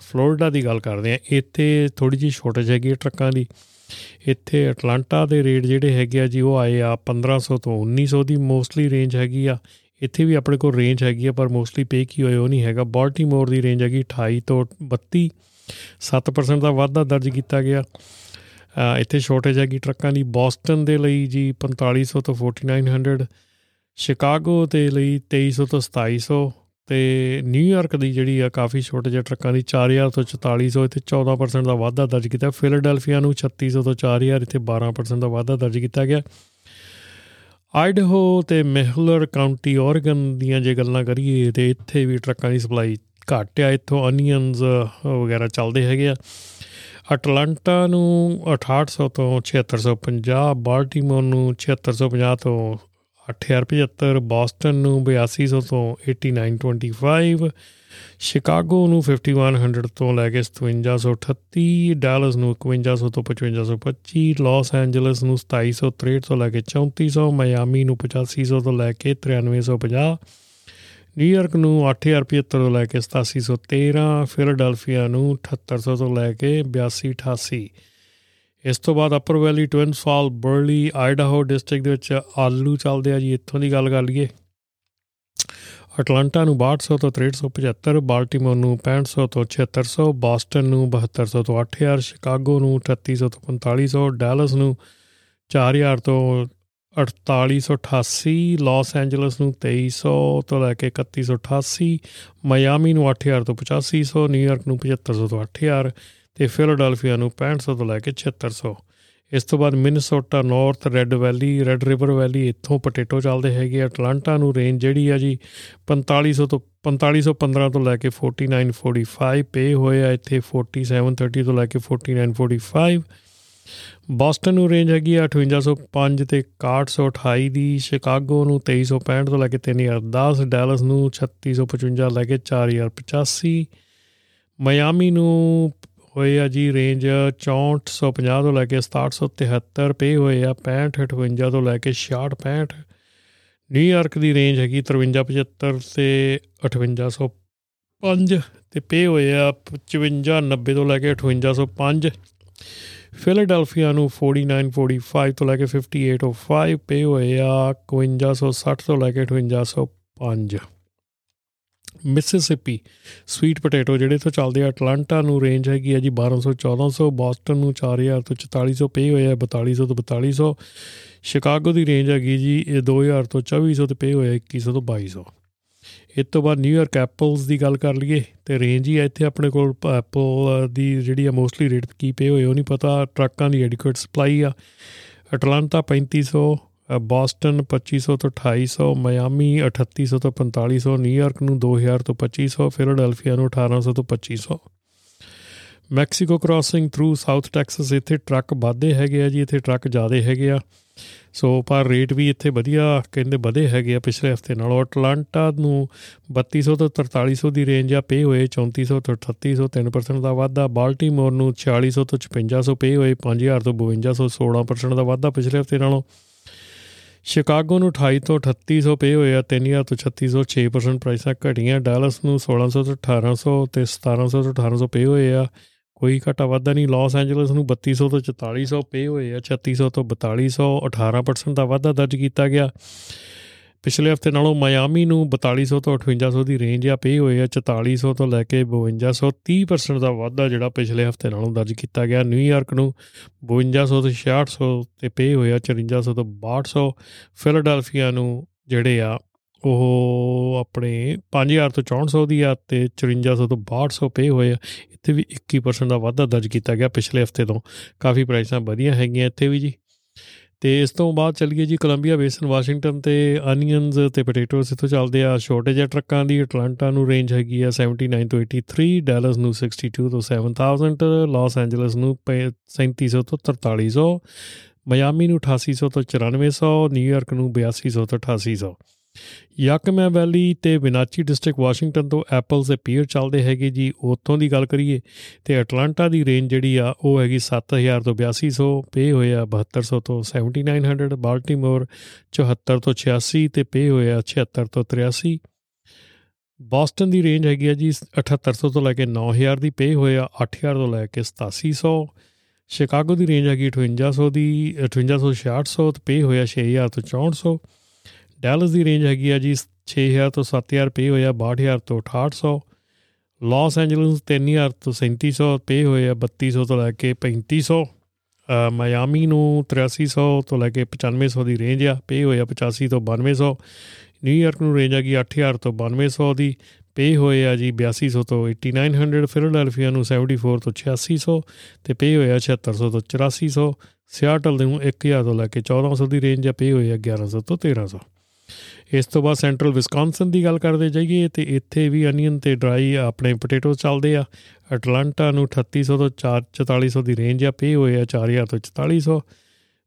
B: ਫਲੋਰੀਡਾ ਦੀ ਗੱਲ ਕਰਦੇ ਆ ਇੱਥੇ ਥੋੜੀ ਜਿਹੀ ਸ਼ਾਰਟੇਜ ਹੈਗੀ ਟਰੱਕਾਂ ਦੀ। ਇੱਥੇ ਅਟਲਾਂਟਾ ਦੇ ਰੇਟ ਜਿਹੜੇ ਹੈਗੇ ਆ ਜੀ, ਉਹ ਆਏ ਆ 1500 ਤੋਂ 1900 ਦੀ ਮੋਸਟਲੀ ਰੇਂਜ ਹੈਗੀ ਆ। ਇੱਥੇ ਵੀ ਆਪਣੇ ਕੋਲ ਰੇਂਜ ਹੈਗੀ ਆ, ਪਰ ਮੋਸਟਲੀ ਪੇ ਕੀ ਹੋਏ ਉਹ ਨਹੀਂ ਹੈਗਾ। ਬਾਲਟਿਮੋਰ ਦੀ ਰੇਂਜ ਹੈਗੀ 28 ਤੋਂ 32 7% ਦਾ ਵਾਧਾ ਦਰਜ ਕੀਤਾ ਗਿਆ। ਇੱਥੇ ਸ਼ਾਰਟੇਜ ਹੈਗੀ ਟਰੱਕਾਂ ਦੀ। ਬੋਸਟਨ ਦੇ ਲਈ ਜੀ 4500 ਤੋਂ 4900 ਸ਼ਿਕਾਗੋ ਦੇ ਲਈ 2300 ਤੋਂ 2700 ਤੇ ਨਿਊਯਾਰਕ ਦੀ ਜਿਹੜੀ ਆ ਕਾਫੀ ਛੋਟੇ ਜਿਹੇ ਟਰੱਕਾਂ ਦੀ 4000 ਤੋਂ 4400 ਇੱਥੇ 14% ਦਾ ਵਾਧਾ ਦਰਜ ਕੀਤਾ। ਫਿਲਡਲਫੀਆ ਨੂੰ 3600 ਤੋਂ 4000 ਇੱਥੇ 12% ਦਾ ਵਾਧਾ ਦਰਜ ਕੀਤਾ ਗਿਆ। ਆਈਡਹੋ ਤੇ ਮੈਹਲਰ ਕਾਉਂਟੀ ਓਰਗਨ ਦੀਆਂ ਜੇ ਗੱਲਾਂ ਕਰੀਏ ਤੇ ਇੱਥੇ ਵੀ ਟਰੱਕਾਂ ਦੀ ਸਪਲਾਈ ਘੱਟ ਆ। ਇੱਥੋਂ ਅਨੀਅਨਸ ਵਗੈਰਾ ਚੱਲਦੇ ਹੈਗੇ ਆ। ਅਟਲਾਂਟਾ ਨੂੰ 6800 ਤੋਂ 7650 ਬਾਲਟਿਮੋਰ ਨੂੰ 7650 ਤੋਂ 8075 ਬੋਸਟਨ ਨੂੰ 8200 ਤੋਂ 8925 ਸ਼ਿਕਾਗੋ ਨੂੰ 5100 ਤੋਂ ਲੈ ਕੇ 5738 ਡਾਲਸ ਨੂੰ 5100 ਤੋਂ 5525 ਲਾਸ ਐਂਜਲਸ ਨੂੰ 2763 ਤੋਂ ਲੈ ਕੇ 3400 ਮਿਆਮੀ ਨੂੰ 8500 ਤੋਂ ਲੈ ਕੇ 9350 ਨਿਊਯਾਰਕ ਨੂੰ 8075 ਤੋਂ ਲੈ ਕੇ 8713 ਫਿਲਡਲਫੀਆ ਨੂੰ 7800 ਤੋਂ ਲੈ ਕੇ 8288 ਇਸ ਤੋਂ ਬਾਅਦ upper valley Twin Falls Burley Idaho district ਦੇ ਵਿੱਚ ਆਲੂ ਚੱਲਦੇ ਆ ਜੀ, ਇੱਥੋਂ ਦੀ ਗੱਲ ਕਰ ਲਈਏ। ਅਟਲਾਂਟਾ ਨੂੰ 6200 ਤੋਂ 6375 ਬਾਲਟਿਮੋਰ ਨੂੰ 6500 ਤੋਂ 7600 ਬoston ਨੂੰ 7200 ਤੋਂ 8000 ਸ਼ਿਕਾਗੋ ਨੂੰ 3800 ਤੋਂ 4500 ਡੈਲਸ ਨੂੰ 4000 ਤੋਂ 4888 ਲਾਸ ਐਂਜਲਸ ਨੂੰ 2300 ਤੋਂ ਲੈ ਕੇ 3188 ਮਾਇਆਮੀ ਨੂੰ 8000 ਤੋਂ 8500 ਨਿਊਯਾਰਕ ਨੂੰ 7500 ਤੋਂ 8000 ਤੇ ਫਿਲਾਡੈਲਫੀਆ ਨੂੰ 6500 ਤੋਂ ਲੈ ਕੇ 7600 ਇਸ ਤੋਂ ਬਾਅਦ Minnesota north red valley red river valley ਇੱਥੋਂ ਪੋਟੇਟੋ ਚੱਲਦੇ ਹੈਗੇ ਅਟਲਾਂਟਾ ਨੂੰ ਰੇਂਜ ਜਿਹੜੀ ਆ ਜੀ 4500 ਤੋਂ 4515 ਤੋਂ ਲੈ ਕੇ 4945 ਪੇ ਹੋਏ ਆ ਇੱਥੇ 4730 ਤੋਂ ਲੈ ਕੇ 4945 ਬੋਸਟਨ ਨੂੰ ਰੇਂਜ ਹੈਗੀ ਆ 5805 ਤੇ 6128 ਦੀ। ਸ਼ਿਕਾਗੋ ਨੂੰ 2365 ਤੋਂ ਲੈ ਕੇ 3010 ਡੈਲਸ ਨੂੰ 3655 ਲੈ ਕੇ 4085 ਮਿਆਮੀ ਨੂੰ ਹੋਏ ਆ ਜੀ ਰੇਂਜ 6450 ਤੋਂ ਲੈ ਕੇ 6773 ਪੇ ਹੋਏ ਆ 6558 ਤੋਂ ਲੈ ਕੇ 6665 ਨਿਊਯਾਰਕ ਦੀ ਰੇਂਜ ਹੈਗੀ 5375 ਤੇ 5805 ਤੇ ਪੇ ਹੋਏ ਆ 5590 ਤੋਂ ਲੈ ਕੇ 5805 ਫਿਲਾਡੈਲਫੀਆ ਨੂੰ 4945 ਤੋਂ ਲੈ ਕੇ 5805 ਪੇ ਹੋਏ ਆ 5160 ਤੋਂ ਲੈ ਕੇ 5805 ਮਿਸਿਸਿਪੀ ਸਵੀਟ ਪੋਟੇਟੋ ਜਿਹੜੇ ਤੋਂ ਚੱਲਦੇ ਆ ਅਟਲਾਂਟਾ ਨੂੰ ਰੇਂਜ ਹੈਗੀ ਆ ਜੀ 1200 1400 ਬੋਸਟਨ ਨੂੰ 4000 ਤੋਂ 4400 ਪੇ ਹੋਏ ਆ 4200 ਤੋਂ 4200 ਸ਼ਿਕਾਗੋ ਦੀ ਰੇਂਜ ਹੈਗੀ ਜੀ, ਇਹ 2000 ਤੋਂ 2400 ਤੇ ਪੇ ਹੋਇਆ 2100 ਤੋਂ 2200 ਇਸ ਤੋਂ ਬਾਅਦ ਨਿਊਯਾਰਕ ਐਪਲਸ ਦੀ ਗੱਲ ਕਰ ਲਈਏ, ਤੇ ਰੇਂਜ ਹੀ ਆ ਇੱਥੇ ਆਪਣੇ ਕੋਲ ਐਪਲ ਦੀ ਜਿਹੜੀ ਆ ਮੋਸਟਲੀ ਰੇਟ ਕੀ ਪੇ ਹੋਏ, ਉਹ ਨਹੀਂ ਪਤਾ, ਟਰੱਕਾਂ ਦੀ ਐਡਿਕੁਏਟ ਸਪਲਾਈ ਆ। ਅਟਲਾਂਟਾ 3500 ਬੋਸਟਨ 2500 ਤੋਂ 2800 ਮਿਆਮੀ 3800 ਤੋਂ 4500 ਨਿਊਯਾਰਕ ਨੂੰ 2000 ਤੋਂ 2500 ਫਿਲਾਡੈਲਫੀਆ ਨੂੰ 1800 ਤੋਂ 2500 Mexico crossing through south Texas ਇੱਥੇ ਟਰੱਕ ਵਾਧੇ ਹੈਗੇ ਆ ਜੀ, ਇੱਥੇ ਟਰੱਕ ਜ਼ਿਆਦੇ ਹੈਗੇ ਆ। ਸੋ, ਪਰ ਰੇਟ ਵੀ ਇੱਥੇ ਵਧੀਆ ਕਹਿੰਦੇ ਵਧੇ ਹੈਗੇ ਆ ਪਿਛਲੇ ਹਫ਼ਤੇ ਨਾਲੋਂ। ਅਟਲਾਂਟਾ ਨੂੰ 3200 ਤੋਂ 4300 ਦੀ ਰੇਂਜ ਆ, ਪੇ ਹੋਏ 3400 ਤੋਂ 3800 3% ਦਾ ਵਾਧਾ। ਬਾਲਟੀਮੋਰ ਨੂੰ 4600 ਤੋਂ 5500 ਪੇ ਹੋਏ 5000 ਤੋਂ 5200 16% ਦਾ ਵਾਧਾ ਪਿਛਲੇ ਹਫ਼ਤੇ ਨਾਲੋਂ। ਸ਼ਿਕਾਗੋ ਨੂੰ 28 ਤੋਂ 3800 ਪੇ ਹੋਏ ਆ 3000 ਤੋਂ 3600 6% ਪ੍ਰਾਈਸਾਂ ਘਟੀਆਂ। ਡਾਲਸ ਨੂੰ 1600 ਤੋਂ 1800 ਤੇ 1700 ਤੋਂ 1800 ਪੇ ਹੋਏ ਆ। ਕੋਈ ਘਟਾ ਵਾਧਾ ਨਹੀਂ ਲਾਸ ਐਂਜਲਸ ਨੂੰ 3200 ਤੋਂ 4400 ਪੇ ਹੋਏ ਆ 3600 ਤੋਂ 4200 18% ਦਾ ਵਾਧਾ ਦਰਜ ਕੀਤਾ ਗਿਆ। ਪਿਛਲੇ ਹਫ਼ਤੇ ਨਾਲੋਂ ਮਾਇਆਮੀ ਨੂੰ 4200 ਤੋਂ 5800 ਦੀ ਰੇਂਜ ਆ, ਪੇ ਹੋਏ ਆ 4400 ਤੋਂ ਲੈ ਕੇ 5200 30% ਦਾ ਵਾਧਾ ਜਿਹੜਾ ਪਿਛਲੇ ਹਫ਼ਤੇ ਨਾਲੋਂ ਦਰਜ ਕੀਤਾ ਗਿਆ। ਨਿਊਯਾਰਕ ਨੂੰ 5200 ਤੋਂ 6600 ਤੇ ਪੇ ਹੋਏ ਆ 5400 ਤੋਂ 6200 ਫਿਲਾਡੈਲਫੀਆ ਨੂੰ ਜਿਹੜੇ ਆ, ਉਹ ਆਪਣੇ 5000 ਤੋਂ 6400 ਦੀ ਆ ਤੇ 5400 ਤੋਂ 6200 ਪੇ ਹੋਏ ਆ। ਇੱਥੇ ਵੀ 21% ਦਾ ਵਾਧਾ ਦਰਜ ਕੀਤਾ ਗਿਆ ਪਿਛਲੇ ਹਫ਼ਤੇ ਤੋਂ। ਕਾਫੀ ਪ੍ਰਾਈਸਾਂ ਵਧੀਆ ਹੈਗੀਆਂ ਇੱਥੇ ਵੀ ਜੀ। ਤੇ ਇਸ ਤੋਂ ਬਾਅਦ ਚੱਲੀਏ ਜੀ ਕੋਲੰਬੀਆ ਬੇਸਨ ਵਾਸ਼ਿੰਗਟਨ ਤੇ ਅਨੀਅਨਸ ਤੇ ਪੋਟੇਟੋਸ ਇੱਥੋਂ ਚੱਲਦੇ ਆ। ਛੋਟੇ ਜਿਹੇ ਟਰੱਕਾਂ ਦੀ ਅਟਲਾਂਟਾ ਨੂੰ ਰੇਂਜ ਹੈਗੀ ਆ 79 ਤੋਂ 83 ਡੈਲਸ ਨੂੰ 62 ਤੋਂ 7000 ਲਾਸ ਐਂਜਲਸ ਨੂੰ 3700 ਤੋਂ 4300 ਮਿਆਮੀ ਨੂੰ 8800 ਤੋਂ 9400 ਨਿਊਯਾਰਕ ਨੂੰ 8200 ਤੋਂ 8800 ਯਾਕਮਾ ਵੈਲੀ ਤੇ ਵਿਨਾਚੀ ਡਿਸਟ੍ਰਿਕਟ ਵਾਸ਼ਿੰਗਟਨ ਤੋਂ ਐਪਲਸ ਤੇ ਪੀਅਰ ਚੱਲਦੇ ਹੈਗੇ ਜੀ। ਉੱਥੋਂ ਦੀ ਗੱਲ ਕਰੀਏ ਤੇ ਅਟਲਾਂਟਾ ਦੀ ਰੇਂਜ ਜਿਹੜੀ ਆ, ਉਹ ਹੈਗੀ 7000 ਤੋਂ 8200 ਪੇ ਹੋਏ ਆ 7200 ਤੋਂ 7900 ਬਾਲਟਿਮੋਰ 74 ਤੋਂ 86 ਤੇ ਪੇ ਹੋਏ ਆ 76 ਤੋਂ 83 ਬੋਸਟਨ ਦੀ ਰੇਂਜ ਹੈਗੀ ਆ ਜੀ 7800 ਤੋਂ ਲੈ ਕੇ 9000 ਦੀ, ਪੇ ਹੋਏ ਆ 8000 ਤੋਂ ਲੈ ਕੇ 8700 ਸ਼ਿਕਾਗੋ ਦੀ ਰੇਂਜ ਹੈਗੀ 5800 ਦੀ 5800 6600 ਤੇ ਪੇ ਹੋਇਆ 6000 ਤੋਂ 6400 ਡੈਲਸ ਦੀ ਰੇਂਜ ਹੈਗੀ ਆ ਜੀ 6000 ਤੋਂ 7000 ਪੇ ਹੋਇਆ 62000 ਤੋਂ 6800 ਲਾਸ ਐਂਜਲਸ 3000 ਤੋਂ 3700 ਪੇ ਹੋਇਆ 3200 ਤੋਂ ਲੈ ਕੇ 3500 ਮਾਇਆਮੀ ਨੂੰ 8300 ਤੋਂ ਲੈ ਕੇ 9500 ਦੀ ਰੇਂਜ ਆ, ਪੇ ਹੋਇਆ 85 ਤੋਂ 9200 ਨਿਊਯਾਰਕ ਨੂੰ ਰੇਂਜ ਹੈਗੀ 8000 ਤੋਂ 9200 ਦੀ, ਪੇ ਹੋਏ ਆ ਜੀ 8200 ਤੋਂ 8900 ਫਿਲਾਡੈਲਫੀਆ ਨੂੰ 74 ਤੋਂ 8600 ਤੇ ਪੇ ਹੋਇਆ 7600 ਤੋਂ 8400 ਸਿਆਟਲ ਦੇ ਨੂੰ 1000 ਤੋਂ ਲੈ ਕੇ 1400 ਦੀ ਰੇਂਜ ਆ, ਪੇ ਹੋਏ ਆ 1100 ਤੋਂ 1300 ਇਸ ਤੋਂ ਬਾਅਦ ਸੈਂਟਰਲ ਵਿਸਕੌਨਸਨ ਦੀ ਗੱਲ ਕਰਦੇ ਜਾਈਏ ਤੇ ਇੱਥੇ ਵੀ ਅਨੀਅਨ ਤੇ ਡਰਾਈ ਆਪਣੇ ਪੋਟੇਟੋ ਚੱਲਦੇ ਆ। ਅਟਲਾਂਟਾ ਨੂੰ 3800 ਤੋਂ 4400 ਦੀ ਰੇਂਜ ਆ, ਪੇ ਹੋਏ ਆ 4000 ਤੋਂ 4400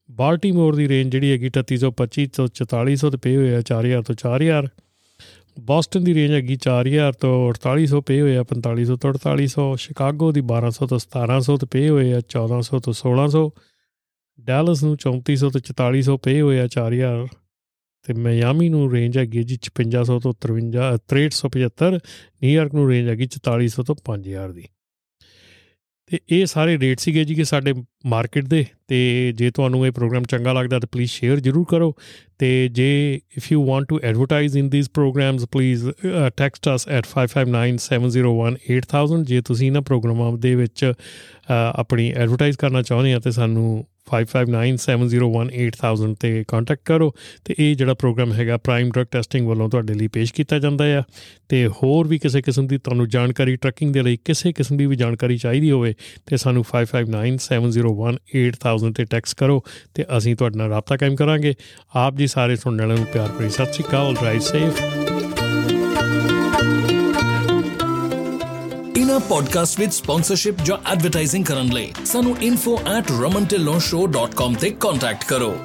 B: ਬਾਲਟੀਮੋਰ ਦੀ ਰੇਂਜ ਜਿਹੜੀ ਹੈਗੀ 3825 ਤੋਂ 4400 ਤੇ ਪੇ ਹੋਏ ਆ 4000 ਤੋਂ 4000 ਬੋਸਟਨ ਦੀ ਰੇਂਜ ਹੈਗੀ 4000 ਤੋਂ 4800 ਪੇ ਹੋਏ ਆ 4500 ਤੋਂ 4800 ਸ਼ਿਕਾਗੋ ਦੀ 1200 ਤੋਂ 1700 ਤੇ ਪੇ ਹੋਏ ਆ 1400 ਤੋਂ 1600 ਡੈਲਸ ਨੂੰ 3400 ਤੋਂ 4400 ਪੇ ਹੋਏ ਆ 4000 ਤੇ ਮਿਆਮੀ ਨੂੰ ਰੇਂਜ ਹੈਗੀ ਜੀ 5500 ਤੋਂ 53 6375 ਨਿਊਯਾਰਕ ਨੂੰ ਰੇਂਜ ਹੈਗੀ 4400 ਤੋਂ 5000 ਦੀ। ਤੇ ਇਹ ਸਾਰੇ ਰੇਟ ਸੀਗੇ ਜੀ ਕਿ ਸਾਡੇ ਮਾਰਕੀਟ ਦੇ, ਤੇ ਜੇ ਤੁਹਾਨੂੰ ਇਹ ਪ੍ਰੋਗਰਾਮ ਚੰਗਾ ਲੱਗਦਾ ਤਾਂ ਪਲੀਜ਼ ਸ਼ੇਅਰ ਜ਼ਰੂਰ ਕਰੋ। ਤੇ ਜੇ if you want to advertise in this programs please text us at 5597018000 ਜੇ ਤੁਸੀਂ ਇਹਨਾਂ ਪ੍ਰੋਗਰਾਮਾਂ ਦੇ ਵਿੱਚ ਆਪਣੀ ਐਡਵਰਟਾਈਜ਼ ਕਰਨਾ ਚਾਹੁੰਦੇ ਆ ਤੇ ਸਾਨੂੰ 5597018000 ਤੇ ਕੰਟੈਕਟ ਕਰੋ ਤੇ ਇਹ ਜਿਹੜਾ ਪ੍ਰੋਗਰਾਮ ਹੈਗਾ ਪ੍ਰਾਈਮ ਡਰਗ ਟੈਸਟਿੰਗ ਵੱਲੋਂ ਤੁਹਾਡੇ ਲਈ ਪੇਸ਼ ਕੀਤਾ ਜਾਂਦਾ ਆ। ਤੇ ਹੋਰ ਵੀ ਕਿਸੇ ਕਿਸਮ ਦੀ ਤੁਹਾਨੂੰ ਜਾਣਕਾਰੀ ਟਰੱਕਿੰਗ ਦੇ ਲਈ ਕਿਸੇ ਕਿਸਮ ਦੀ ਵੀ ਜਾਣਕਾਰੀ ਚਾਹੀਦੀ ਹੋਵੇ ਤੇ ਸਾਨੂੰ 5597018000 ਤੇ ਟੈਕਸਟ ਕਰੋ ਤੇ ਅਸੀਂ ਤੁਹਾਡੇ ਨਾਲ ਰਾਬਤਾ ਕਾਇਮ ਕਰਾਂਗੇ। ਆਪ ਜੀ ਸਾਰੇ ਸੁਣਨ ਵਾਲਿਆਂ ਨੂੰ ਪਿਆਰ ਭਰੀ Sat Shri Akal drive safe
A: podcast with sponsorship ਜਾਂ ਐਡਵਰਟਾਈਜ਼ਿੰਗ ਕਰਨ ਲਈ ਸਾਨੂੰ info@ramantillonshow.com ਤੇ ਕੰਟੈਕਟ ਕਰੋ